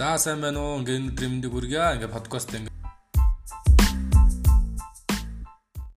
За сайн байна уу? Ингээ өнөөдөр мэндийг хүргье. Ингээ подкаст ингээ